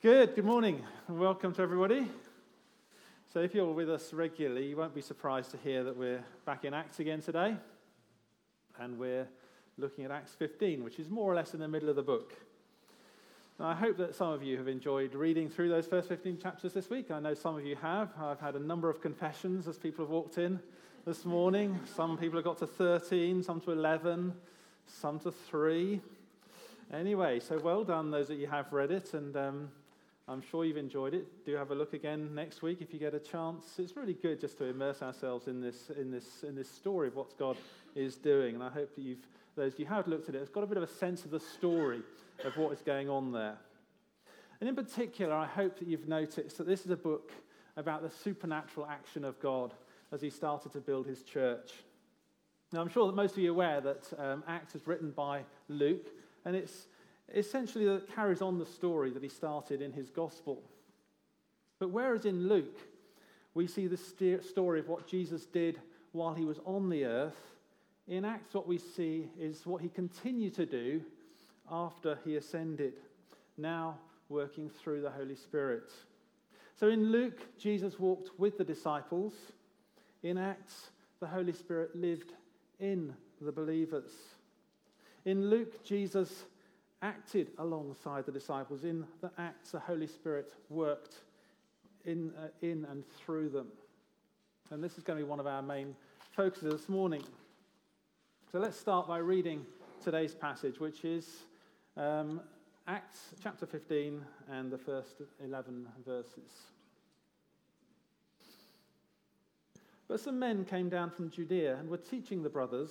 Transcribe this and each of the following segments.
Good, good morning, and welcome to everybody. So, if you're with us regularly, you won't be surprised to hear that we're back in Acts again today. And we're looking at Acts 15, which is more or less in the middle of the book. Now, I hope that some of you have enjoyed reading through those first 15 chapters this week. I know some of you have. I've had a number of confessions as people have walked in this morning. Some people have got to 13, some to 11, some to 3. Anyway, so well done, those that you have read it. And um, I'm sure you've enjoyed it. Do have a look again next week if you get a chance. It's really good just to immerse ourselves in this, in this, in this story of what God is doing. And I hope that you've, those you have looked at it, have got a bit of a sense of the story of what is going on there. And in particular, I hope that you've noticed that this is a book about the supernatural action of God as he started to build his church. Now, I'm sure that most of you are aware that um, Acts is written by Luke, and it's essentially that carries on the story that he started in his gospel. But whereas in Luke, we see the story of what Jesus did while he was on the earth, in Acts, what we see is what he continued to do after he ascended, now working through the Holy Spirit. So in Luke, Jesus walked with the disciples. In Acts, the Holy Spirit lived in the believers. In Luke, Jesus acted alongside the disciples. In the Acts, the Holy Spirit worked in, uh, in and through them. And this is going to be one of our main focuses this morning. So let's start by reading today's passage, which is um, Acts chapter 15 and the first 11 verses. But some men came down from Judea and were teaching the brothers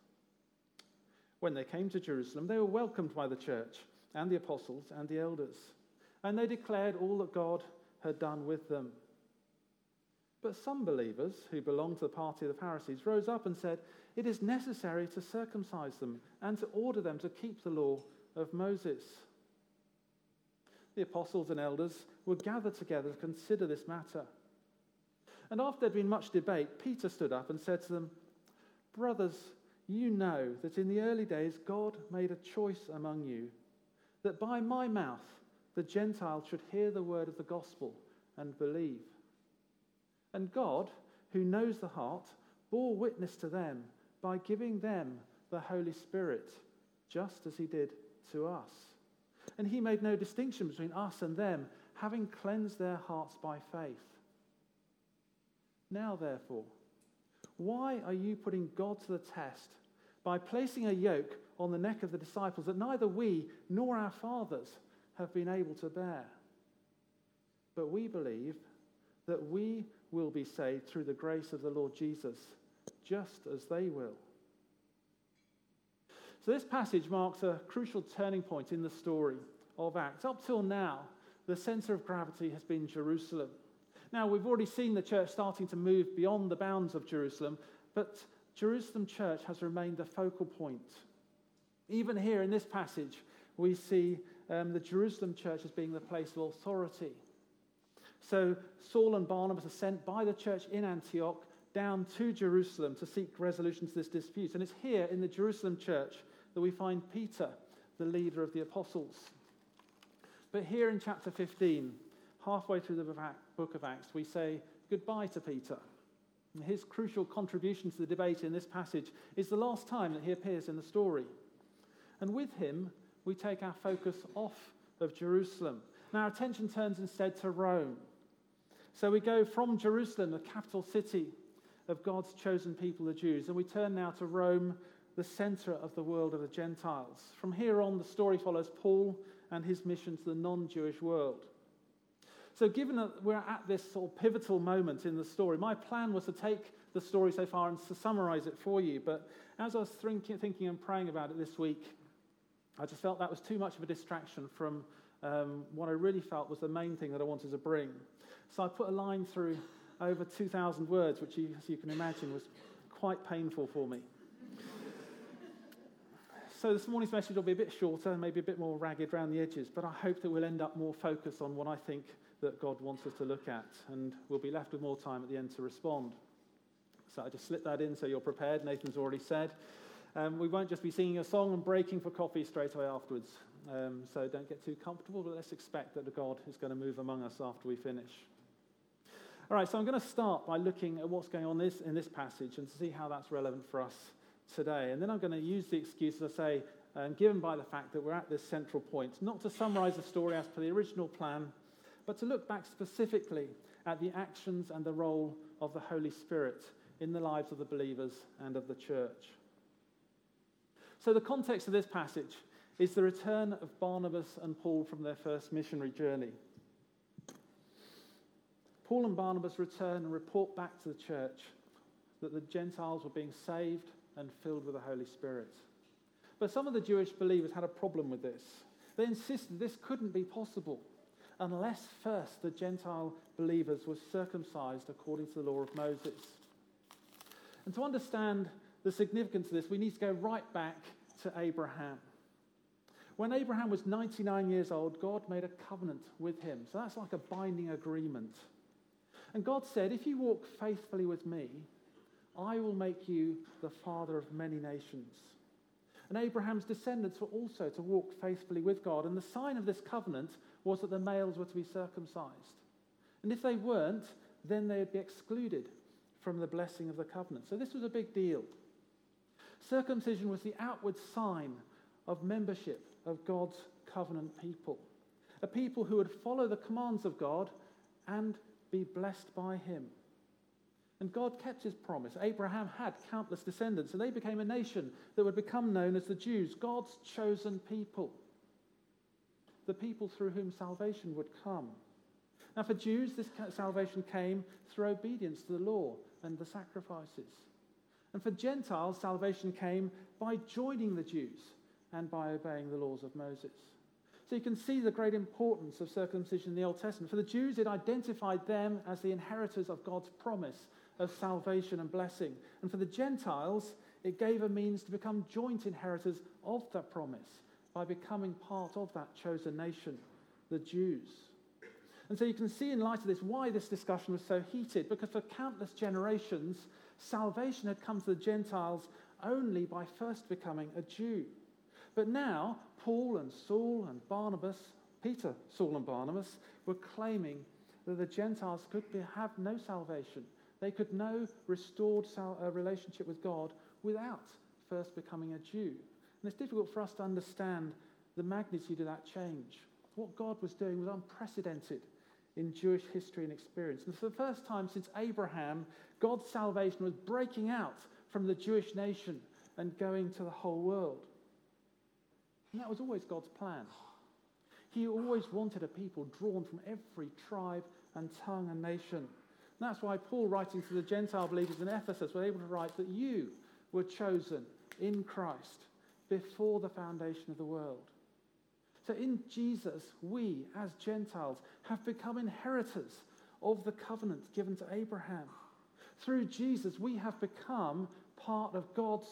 When they came to Jerusalem, they were welcomed by the church and the apostles and the elders, and they declared all that God had done with them. But some believers who belonged to the party of the Pharisees rose up and said, It is necessary to circumcise them and to order them to keep the law of Moses. The apostles and elders were gathered together to consider this matter. And after there had been much debate, Peter stood up and said to them, Brothers, you know that in the early days God made a choice among you that by my mouth the Gentiles should hear the word of the gospel and believe. And God, who knows the heart, bore witness to them by giving them the Holy Spirit, just as he did to us. And he made no distinction between us and them, having cleansed their hearts by faith. Now, therefore, why are you putting God to the test by placing a yoke on the neck of the disciples that neither we nor our fathers have been able to bear? But we believe that we will be saved through the grace of the Lord Jesus, just as they will. So, this passage marks a crucial turning point in the story of Acts. Up till now, the center of gravity has been Jerusalem. Now, we've already seen the church starting to move beyond the bounds of Jerusalem, but Jerusalem church has remained a focal point. Even here in this passage, we see um, the Jerusalem church as being the place of authority. So Saul and Barnabas are sent by the church in Antioch down to Jerusalem to seek resolution to this dispute. And it's here in the Jerusalem church that we find Peter, the leader of the apostles. But here in chapter 15, halfway through the book of Acts, we say goodbye to Peter. His crucial contribution to the debate in this passage is the last time that he appears in the story. And with him, we take our focus off of Jerusalem. Now, our attention turns instead to Rome. So we go from Jerusalem, the capital city of God's chosen people, the Jews, and we turn now to Rome, the center of the world of the Gentiles. From here on, the story follows Paul and his mission to the non Jewish world. So, given that we're at this sort of pivotal moment in the story, my plan was to take the story so far and to summarize it for you. But as I was thinking, thinking and praying about it this week, I just felt that was too much of a distraction from um, what I really felt was the main thing that I wanted to bring. So I put a line through over 2,000 words, which, you, as you can imagine, was quite painful for me. so this morning's message will be a bit shorter, maybe a bit more ragged around the edges, but I hope that we'll end up more focused on what I think that God wants us to look at, and we'll be left with more time at the end to respond. So I just slip that in so you're prepared. Nathan's already said. Um, we won't just be singing a song and breaking for coffee straight away afterwards. Um, so don't get too comfortable, but let's expect that God is going to move among us after we finish. All right, so I'm going to start by looking at what's going on this, in this passage and to see how that's relevant for us today. And then I'm going to use the excuse, as I say, um, given by the fact that we're at this central point, not to summarize the story as per the original plan, but to look back specifically at the actions and the role of the Holy Spirit in the lives of the believers and of the church. So, the context of this passage is the return of Barnabas and Paul from their first missionary journey. Paul and Barnabas return and report back to the church that the Gentiles were being saved and filled with the Holy Spirit. But some of the Jewish believers had a problem with this. They insisted this couldn't be possible unless first the Gentile believers were circumcised according to the law of Moses. And to understand the significance of this, we need to go right back to Abraham. When Abraham was 99 years old, God made a covenant with him. So that's like a binding agreement. And God said, If you walk faithfully with me, I will make you the father of many nations. And Abraham's descendants were also to walk faithfully with God. And the sign of this covenant was that the males were to be circumcised. And if they weren't, then they would be excluded from the blessing of the covenant. So this was a big deal. Circumcision was the outward sign of membership of God's covenant people, a people who would follow the commands of God and be blessed by him. And God kept his promise. Abraham had countless descendants, and they became a nation that would become known as the Jews, God's chosen people, the people through whom salvation would come. Now, for Jews, this salvation came through obedience to the law and the sacrifices. And for Gentiles, salvation came by joining the Jews and by obeying the laws of Moses. So you can see the great importance of circumcision in the Old Testament. For the Jews, it identified them as the inheritors of God's promise of salvation and blessing. And for the Gentiles, it gave a means to become joint inheritors of that promise by becoming part of that chosen nation, the Jews. And so you can see, in light of this, why this discussion was so heated. Because for countless generations, salvation had come to the Gentiles only by first becoming a Jew. But now, Paul and Saul and Barnabas, Peter, Saul and Barnabas, were claiming that the Gentiles could be, have no salvation. They could no restored sal- uh, relationship with God without first becoming a Jew. And it's difficult for us to understand the magnitude of that change. What God was doing was unprecedented in Jewish history and experience. And for the first time since Abraham, God's salvation was breaking out from the Jewish nation and going to the whole world. And that was always God's plan. He always wanted a people drawn from every tribe and tongue and nation. And that's why Paul, writing to the Gentile believers in Ephesus, was able to write that you were chosen in Christ before the foundation of the world. So in Jesus, we as Gentiles have become inheritors of the covenant given to Abraham. Through Jesus, we have become part of God's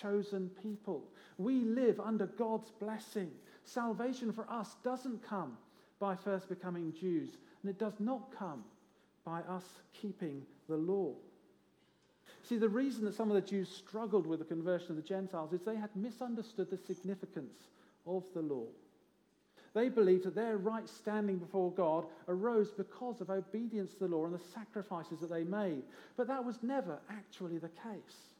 chosen people. We live under God's blessing. Salvation for us doesn't come by first becoming Jews, and it does not come by us keeping the law. See, the reason that some of the Jews struggled with the conversion of the Gentiles is they had misunderstood the significance of the law. They believed that their right standing before God arose because of obedience to the law and the sacrifices that they made. But that was never actually the case.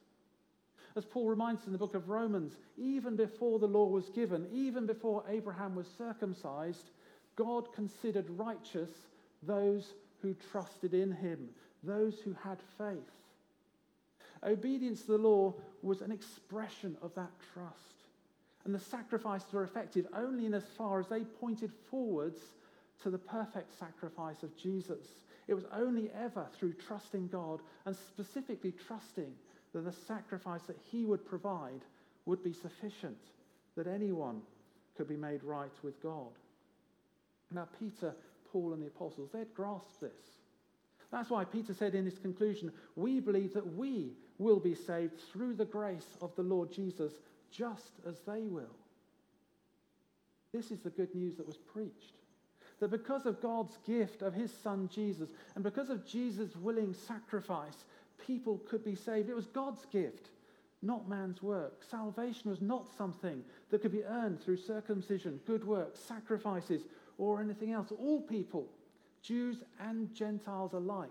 As Paul reminds us in the book of Romans, even before the law was given, even before Abraham was circumcised, God considered righteous those who trusted in him, those who had faith. Obedience to the law was an expression of that trust. And the sacrifices were effective only in as far as they pointed forwards to the perfect sacrifice of Jesus. It was only ever through trusting God and specifically trusting that the sacrifice that he would provide would be sufficient, that anyone could be made right with God. Now, Peter, Paul, and the apostles, they'd grasped this. That's why Peter said in his conclusion, We believe that we will be saved through the grace of the Lord Jesus, just as they will. This is the good news that was preached. That because of God's gift of his son Jesus, and because of Jesus' willing sacrifice, people could be saved. It was God's gift, not man's work. Salvation was not something that could be earned through circumcision, good works, sacrifices, or anything else. All people, Jews and Gentiles alike,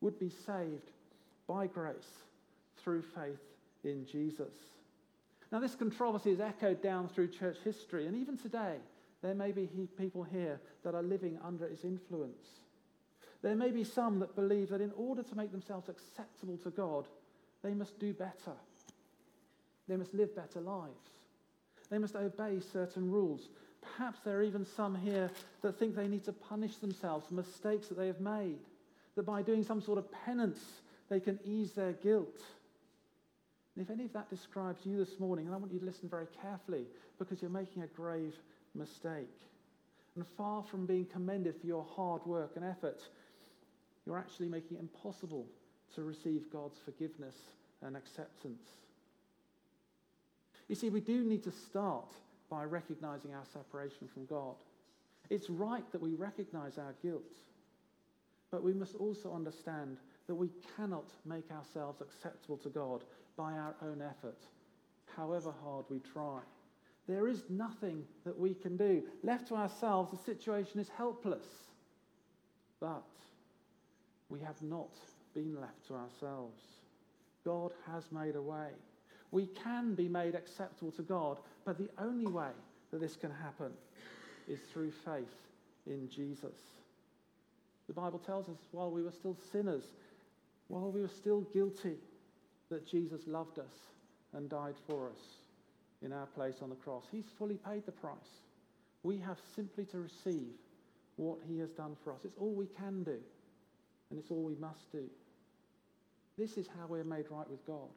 would be saved by grace through faith in Jesus. Now, this controversy is echoed down through church history, and even today, there may be people here that are living under its influence. There may be some that believe that in order to make themselves acceptable to God, they must do better. They must live better lives. They must obey certain rules. Perhaps there are even some here that think they need to punish themselves for mistakes that they have made, that by doing some sort of penance, they can ease their guilt. And if any of that describes you this morning, and I want you to listen very carefully because you're making a grave mistake. And far from being commended for your hard work and effort, you're actually making it impossible to receive God's forgiveness and acceptance. You see, we do need to start by recognizing our separation from God. It's right that we recognize our guilt, but we must also understand that we cannot make ourselves acceptable to God by our own effort, however hard we try. There is nothing that we can do. Left to ourselves, the situation is helpless. But we have not been left to ourselves. God has made a way. We can be made acceptable to God, but the only way that this can happen is through faith in Jesus. The Bible tells us while we were still sinners, while we were still guilty, that Jesus loved us and died for us in our place on the cross. He's fully paid the price. We have simply to receive what he has done for us. It's all we can do, and it's all we must do. This is how we're made right with God.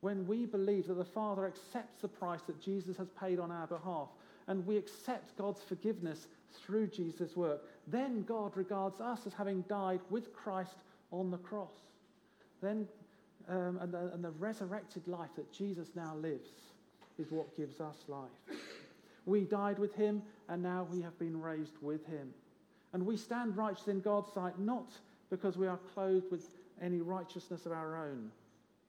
When we believe that the Father accepts the price that Jesus has paid on our behalf, and we accept God's forgiveness through Jesus' work, then God regards us as having died with Christ on the cross. Then, um, and, the, and the resurrected life that Jesus now lives is what gives us life. We died with him, and now we have been raised with him. And we stand righteous in God's sight not because we are clothed with any righteousness of our own,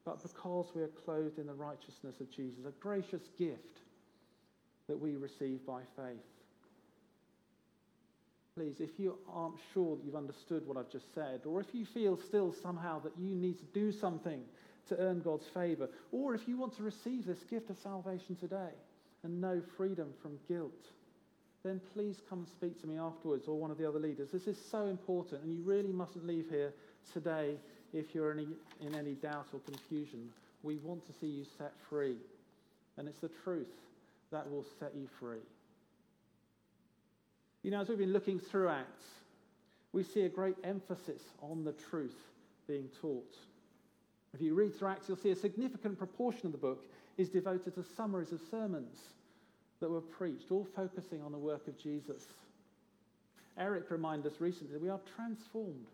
but because we are clothed in the righteousness of Jesus, a gracious gift that we receive by faith. Please, if you aren't sure that you've understood what I've just said, or if you feel still somehow that you need to do something to earn God's favor, or if you want to receive this gift of salvation today and know freedom from guilt, then please come and speak to me afterwards or one of the other leaders. This is so important, and you really mustn't leave here today if you're in any, doubt or confusion. We want to see you set free, and it's the truth that will set you free. You know, as we've been looking through Acts, we see a great emphasis on the truth being taught. If you read through Acts, you'll see a significant proportion of the book is devoted to summaries of sermons that were preached, all focusing on the work of Jesus. Eric reminded us recently that we are transformed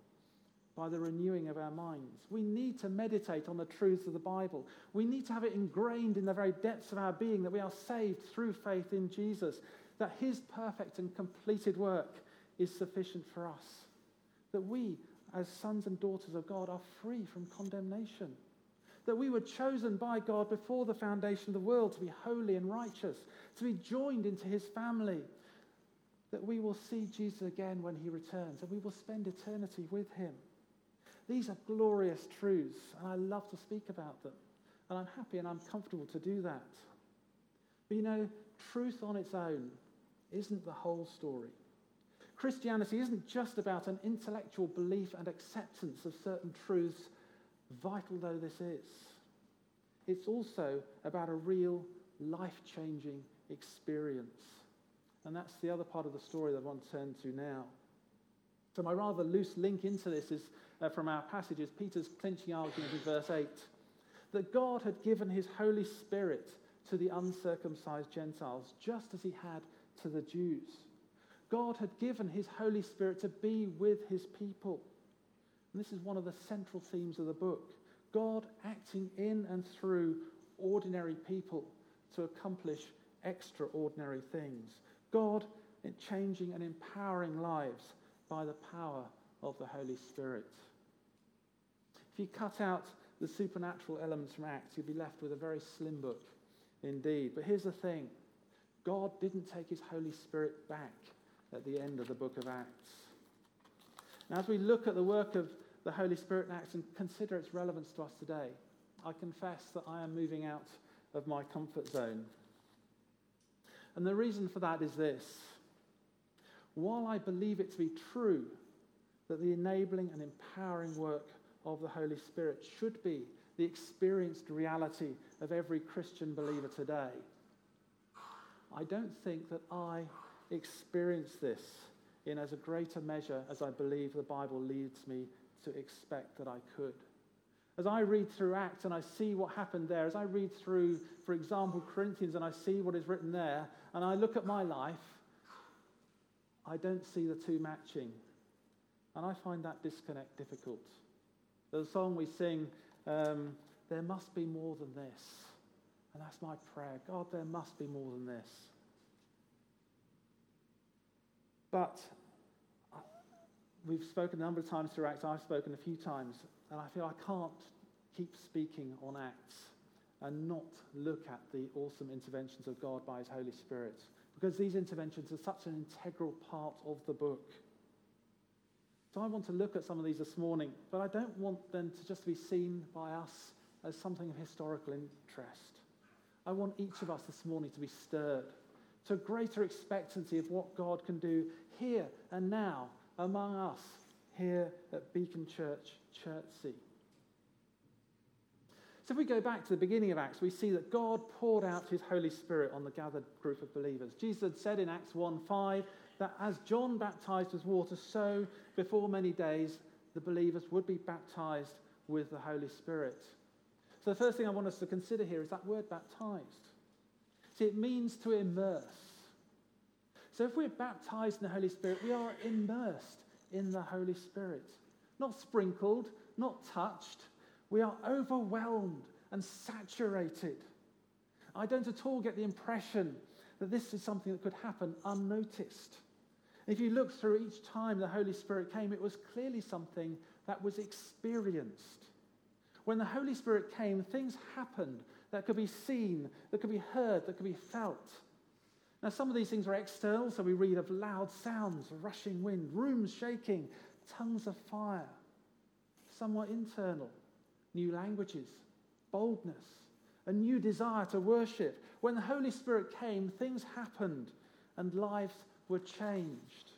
by the renewing of our minds. We need to meditate on the truths of the Bible. We need to have it ingrained in the very depths of our being that we are saved through faith in Jesus, that his perfect and completed work is sufficient for us, that we as sons and daughters of God, are free from condemnation. That we were chosen by God before the foundation of the world to be holy and righteous, to be joined into his family. That we will see Jesus again when he returns and we will spend eternity with him. These are glorious truths, and I love to speak about them. And I'm happy and I'm comfortable to do that. But you know, truth on its own isn't the whole story. Christianity isn't just about an intellectual belief and acceptance of certain truths, vital though this is. It's also about a real life changing experience. And that's the other part of the story that I want to turn to now. So, my rather loose link into this is uh, from our passages Peter's clinching argument in verse 8 that God had given his Holy Spirit to the uncircumcised Gentiles, just as he had to the Jews. God had given his Holy Spirit to be with his people. And this is one of the central themes of the book. God acting in and through ordinary people to accomplish extraordinary things. God changing and empowering lives by the power of the Holy Spirit. If you cut out the supernatural elements from Acts, you'd be left with a very slim book indeed. But here's the thing God didn't take his Holy Spirit back at the end of the book of Acts. Now, as we look at the work of the Holy Spirit in Acts and consider its relevance to us today, I confess that I am moving out of my comfort zone. And the reason for that is this. While I believe it to be true that the enabling and empowering work of the Holy Spirit should be the experienced reality of every Christian believer today, I don't think that I experience this in as a greater measure as I believe the Bible leads me to expect that I could. As I read through Acts and I see what happened there, as I read through, for example, Corinthians and I see what is written there, and I look at my life, I don't see the two matching. And I find that disconnect difficult. The song we sing, um, There must be more than this. And that's my prayer. God, there must be more than this. But uh, we've spoken a number of times through Acts. I've spoken a few times. And I feel I can't keep speaking on Acts and not look at the awesome interventions of God by His Holy Spirit. Because these interventions are such an integral part of the book. So I want to look at some of these this morning, but I don't want them to just be seen by us as something of historical interest. I want each of us this morning to be stirred to a greater expectancy of what God can do here and now among us here at Beacon Church, Chertsey. So if we go back to the beginning of Acts, we see that God poured out his Holy Spirit on the gathered group of believers. Jesus had said in Acts 1 5 that as John baptized with water, so before many days the believers would be baptized with the Holy Spirit. So the first thing I want us to consider here is that word baptized. See, it means to immerse. So if we're baptized in the Holy Spirit, we are immersed in the Holy Spirit. Not sprinkled, not touched. We are overwhelmed and saturated. I don't at all get the impression that this is something that could happen unnoticed. If you look through each time the Holy Spirit came, it was clearly something that was experienced. When the Holy Spirit came, things happened that could be seen, that could be heard, that could be felt. Now, some of these things are external, so we read of loud sounds, rushing wind, rooms shaking, tongues of fire. Some were internal, new languages, boldness, a new desire to worship. When the Holy Spirit came, things happened and lives were changed.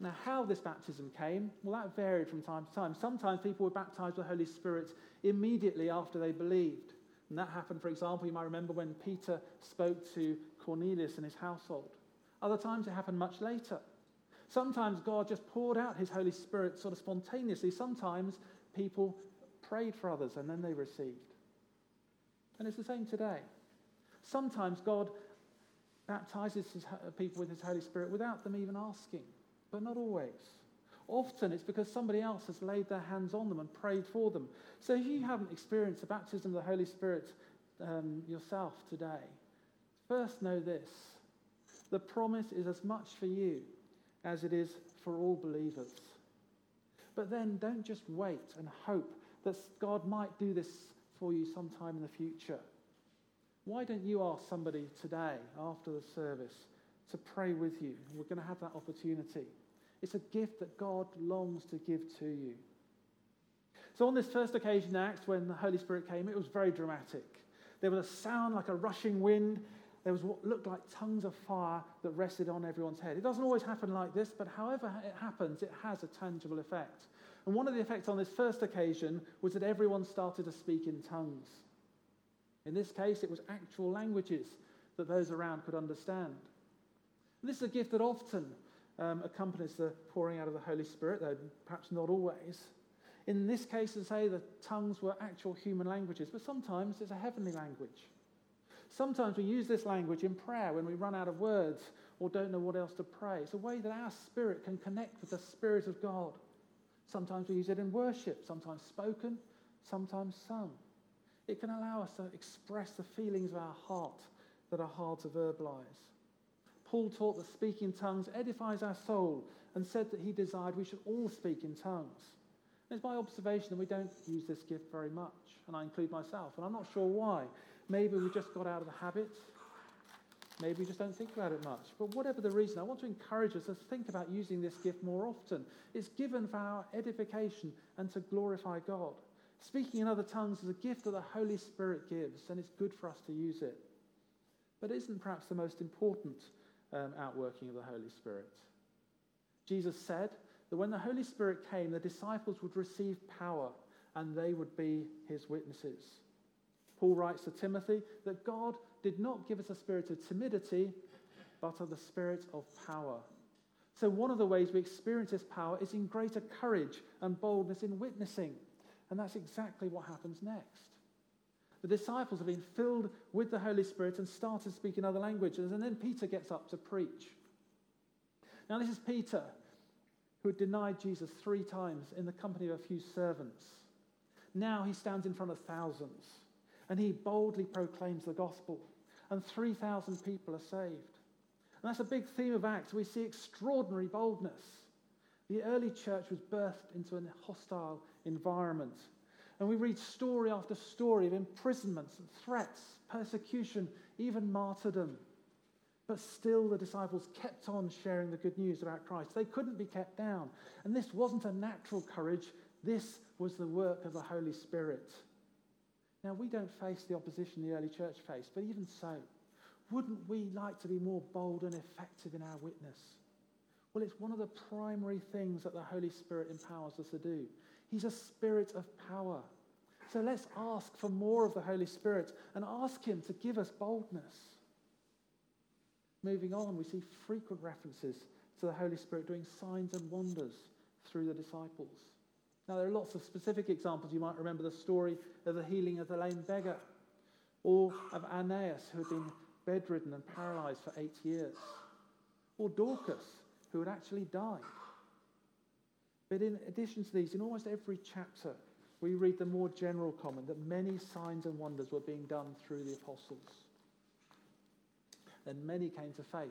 Now, how this baptism came, well, that varied from time to time. Sometimes people were baptized with the Holy Spirit immediately after they believed. And that happened, for example, you might remember when Peter spoke to Cornelius and his household. Other times it happened much later. Sometimes God just poured out his Holy Spirit sort of spontaneously. Sometimes people prayed for others and then they received. And it's the same today. Sometimes God baptizes his people with his Holy Spirit without them even asking, but not always. Often it's because somebody else has laid their hands on them and prayed for them. So if you haven't experienced the baptism of the Holy Spirit um, yourself today, first know this the promise is as much for you as it is for all believers. But then don't just wait and hope that God might do this for you sometime in the future. Why don't you ask somebody today after the service to pray with you? We're going to have that opportunity. It's a gift that God longs to give to you. So, on this first occasion Acts, when the Holy Spirit came, it was very dramatic. There was a sound like a rushing wind. There was what looked like tongues of fire that rested on everyone's head. It doesn't always happen like this, but however it happens, it has a tangible effect. And one of the effects on this first occasion was that everyone started to speak in tongues. In this case, it was actual languages that those around could understand. And this is a gift that often um, accompanies the pouring out of the Holy Spirit, though perhaps not always. In this case, as I say, the tongues were actual human languages, but sometimes it's a heavenly language. Sometimes we use this language in prayer when we run out of words, or don't know what else to pray. It's a way that our spirit can connect with the Spirit of God. Sometimes we use it in worship, sometimes spoken, sometimes sung. It can allow us to express the feelings of our heart that are hard to verbalize. Paul taught that speaking in tongues edifies our soul and said that he desired we should all speak in tongues. And it's my observation that we don't use this gift very much, and I include myself, and I'm not sure why. Maybe we just got out of the habit. Maybe we just don't think about it much. But whatever the reason, I want to encourage us to think about using this gift more often. It's given for our edification and to glorify God. Speaking in other tongues is a gift that the Holy Spirit gives, and it's good for us to use it. But it isn't perhaps the most important um, outworking of the Holy Spirit. Jesus said that when the Holy Spirit came, the disciples would receive power and they would be his witnesses. Paul writes to Timothy that God did not give us a spirit of timidity, but of the spirit of power. So, one of the ways we experience this power is in greater courage and boldness in witnessing. And that's exactly what happens next. The disciples have been filled with the Holy Spirit and started speaking other languages, and then Peter gets up to preach. Now, this is Peter, who had denied Jesus three times in the company of a few servants. Now he stands in front of thousands, and he boldly proclaims the gospel, and 3,000 people are saved. And that's a big theme of Acts. We see extraordinary boldness. The early church was birthed into a hostile environment. And we read story after story of imprisonments, and threats, persecution, even martyrdom. But still, the disciples kept on sharing the good news about Christ. They couldn't be kept down. And this wasn't a natural courage, this was the work of the Holy Spirit. Now, we don't face the opposition the early church faced, but even so, wouldn't we like to be more bold and effective in our witness? Well, it's one of the primary things that the Holy Spirit empowers us to do. He's a spirit of power. So let's ask for more of the Holy Spirit and ask Him to give us boldness. Moving on, we see frequent references to the Holy Spirit doing signs and wonders through the disciples. Now, there are lots of specific examples. You might remember the story of the healing of the lame beggar, or of Aeneas, who had been bedridden and paralyzed for eight years, or Dorcas, who had actually died. But in addition to these, in almost every chapter, we read the more general comment that many signs and wonders were being done through the apostles. And many came to faith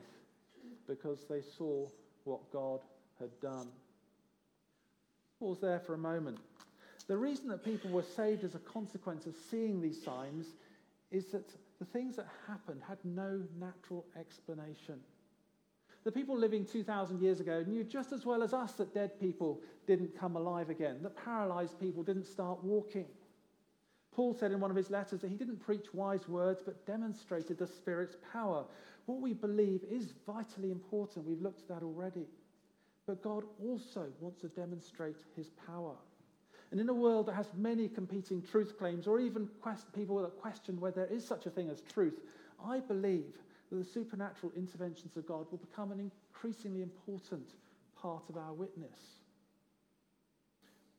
because they saw what God had done. Pause there for a moment. The reason that people were saved as a consequence of seeing these signs is that the things that happened had no natural explanation. The people living 2,000 years ago knew just as well as us that dead people didn't come alive again, that paralyzed people didn't start walking. Paul said in one of his letters that he didn't preach wise words, but demonstrated the Spirit's power. What we believe is vitally important. We've looked at that already. But God also wants to demonstrate his power. And in a world that has many competing truth claims, or even quest- people that question whether there is such a thing as truth, I believe that the supernatural interventions of God will become an increasingly important part of our witness.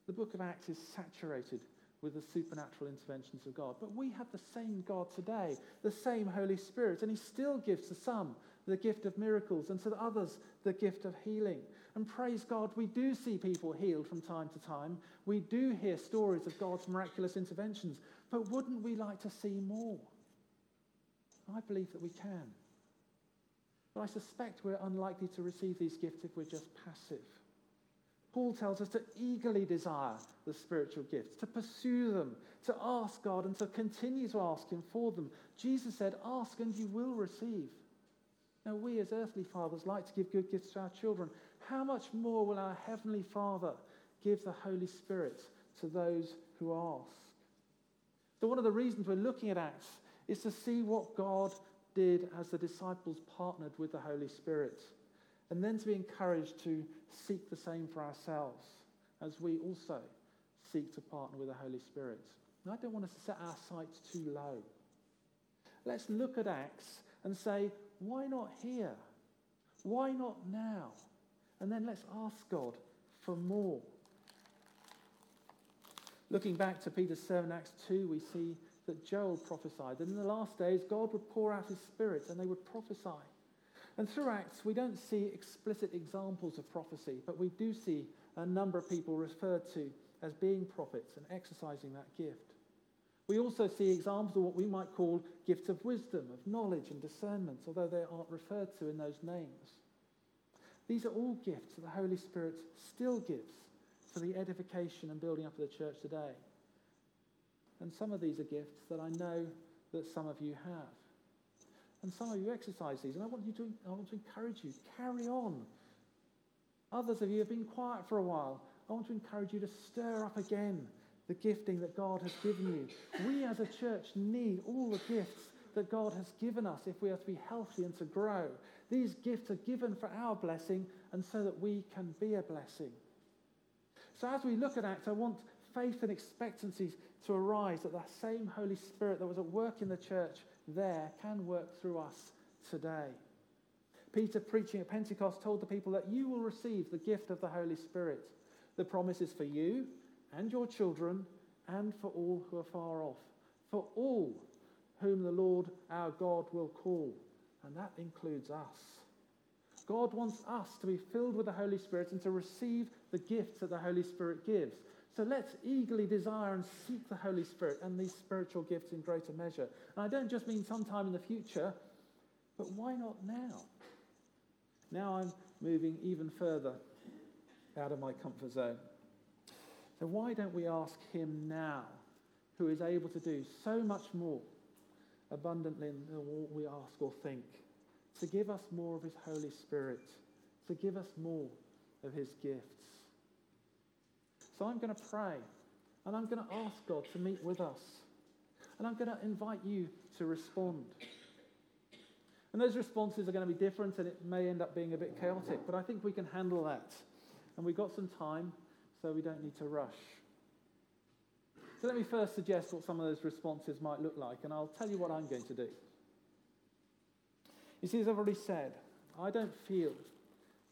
The book of Acts is saturated with the supernatural interventions of God. But we have the same God today, the same Holy Spirit, and He still gives to some the gift of miracles and to the others the gift of healing. And praise God, we do see people healed from time to time. We do hear stories of God's miraculous interventions. But wouldn't we like to see more? I believe that we can. But I suspect we're unlikely to receive these gifts if we're just passive. Paul tells us to eagerly desire the spiritual gifts, to pursue them, to ask God and to continue to ask Him for them. Jesus said, Ask and you will receive. Now, we as earthly fathers like to give good gifts to our children. How much more will our Heavenly Father give the Holy Spirit to those who ask? So, one of the reasons we're looking at Acts is to see what God did as the disciples partnered with the Holy Spirit. And then to be encouraged to seek the same for ourselves as we also seek to partner with the Holy Spirit. And I don't want us to set our sights too low. Let's look at Acts and say, why not here? Why not now? And then let's ask God for more. Looking back to Peter's sermon, Acts 2, we see that Joel prophesied that in the last days God would pour out his spirit and they would prophesy. And through Acts, we don't see explicit examples of prophecy, but we do see a number of people referred to as being prophets and exercising that gift. We also see examples of what we might call gifts of wisdom, of knowledge and discernment, although they aren't referred to in those names. These are all gifts that the Holy Spirit still gives for the edification and building up of the church today. And some of these are gifts that I know that some of you have. And some of you exercise these. And I want, you to, I want to encourage you, carry on. Others of you have been quiet for a while. I want to encourage you to stir up again the gifting that God has given you. We as a church need all the gifts that God has given us if we are to be healthy and to grow. These gifts are given for our blessing and so that we can be a blessing. So as we look at Acts, I want faith and expectancy to arise that that same Holy Spirit that was at work in the church there can work through us today. Peter, preaching at Pentecost, told the people that you will receive the gift of the Holy Spirit. The promise is for you and your children and for all who are far off, for all whom the Lord our God will call. And that includes us. God wants us to be filled with the Holy Spirit and to receive the gifts that the Holy Spirit gives. So let's eagerly desire and seek the Holy Spirit and these spiritual gifts in greater measure. And I don't just mean sometime in the future, but why not now? Now I'm moving even further out of my comfort zone. So why don't we ask Him now, who is able to do so much more abundantly than what we ask or think, to give us more of His Holy Spirit, to give us more of His gifts? So I'm going to pray and I'm going to ask God to meet with us. And I'm going to invite you to respond. And those responses are going to be different and it may end up being a bit chaotic, but I think we can handle that. And we've got some time, so we don't need to rush. So let me first suggest what some of those responses might look like, and I'll tell you what I'm going to do. You see, as I've already said, I don't feel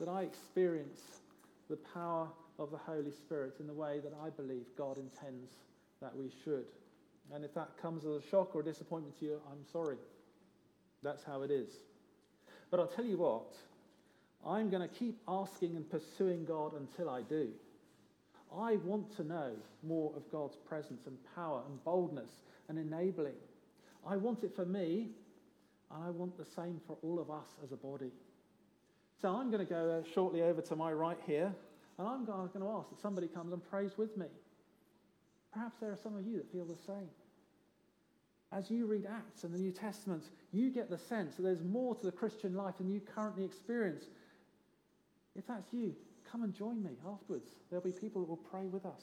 that I experience the power of the Holy Spirit in the way that I believe God intends that we should. And if that comes as a shock or a disappointment to you, I'm sorry. That's how it is. But I'll tell you what, I'm going to keep asking and pursuing God until I do. I want to know more of God's presence and power and boldness and enabling. I want it for me, and I want the same for all of us as a body. So I'm going to go uh, shortly over to my right here and I'm going to ask that somebody comes and prays with me. Perhaps there are some of you that feel the same. As you read Acts and the New Testament, you get the sense that there's more to the Christian life than you currently experience. If that's you, come and join me afterwards. There'll be people that will pray with us.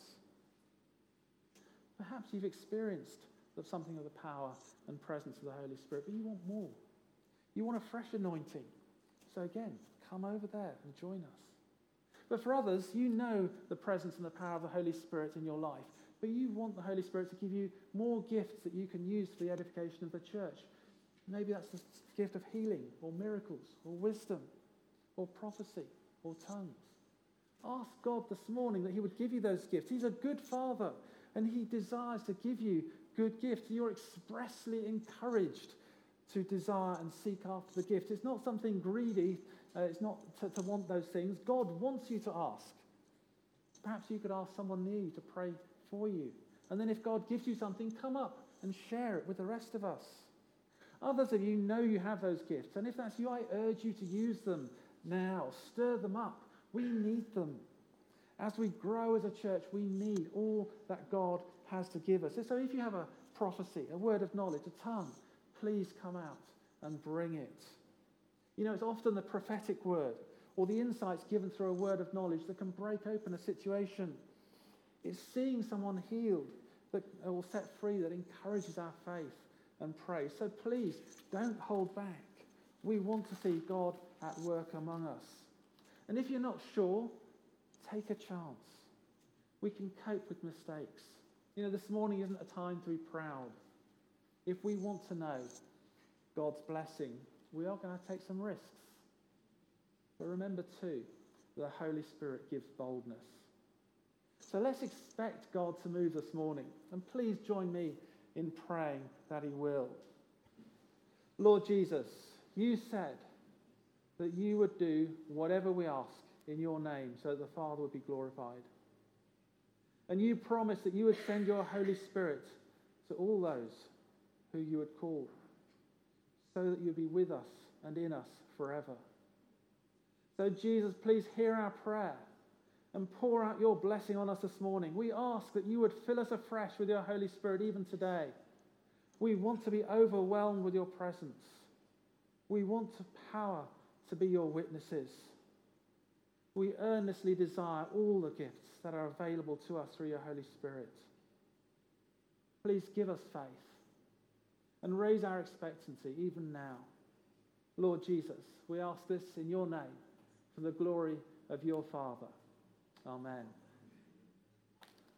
Perhaps you've experienced something of the power and presence of the Holy Spirit, but you want more. You want a fresh anointing. So again, come over there and join us. But for others, you know the presence and the power of the Holy Spirit in your life. But you want the Holy Spirit to give you more gifts that you can use for the edification of the church. Maybe that's the gift of healing, or miracles, or wisdom, or prophecy, or tongues. Ask God this morning that He would give you those gifts. He's a good Father, and He desires to give you good gifts. You're expressly encouraged to desire and seek after the gift. It's not something greedy uh, it's not to, to want those things. God wants you to ask. Perhaps you could ask someone near you to pray for you. And then if God gives you something, come up and share it with the rest of us. Others of you know you have those gifts. And if that's you, I urge you to use them now. Stir them up. We need them. As we grow as a church, we need all that God has to give us. So if you have a prophecy, a word of knowledge, a tongue, please come out and bring it. You know, it's often the prophetic word or the insights given through a word of knowledge that can break open a situation. It's seeing someone healed that uh, or set free that encourages our faith and praise. So please don't hold back. We want to see God at work among us. And if you're not sure, take a chance. We can cope with mistakes. You know, this morning isn't a time to be proud. If we want to know God's blessing we are going to take some risks. But remember, too, that the Holy Spirit gives boldness. So let's expect God to move this morning. And please join me in praying that He will. Lord Jesus, you said that you would do whatever we ask in your name so that the Father would be glorified. And you promised that you would send your Holy Spirit to all those who you would call, so that you'd be with us and in us forever. So, Jesus, please hear our prayer and pour out your blessing on us this morning. We ask that you would fill us afresh with your Holy Spirit even today. We want to be overwhelmed with your presence. We want the power to be your witnesses. We earnestly desire all the gifts that are available to us through your Holy Spirit. Please give us faith and raise our expectancy even now. Lord Jesus, we ask this in your name for the glory of your Father. Amen.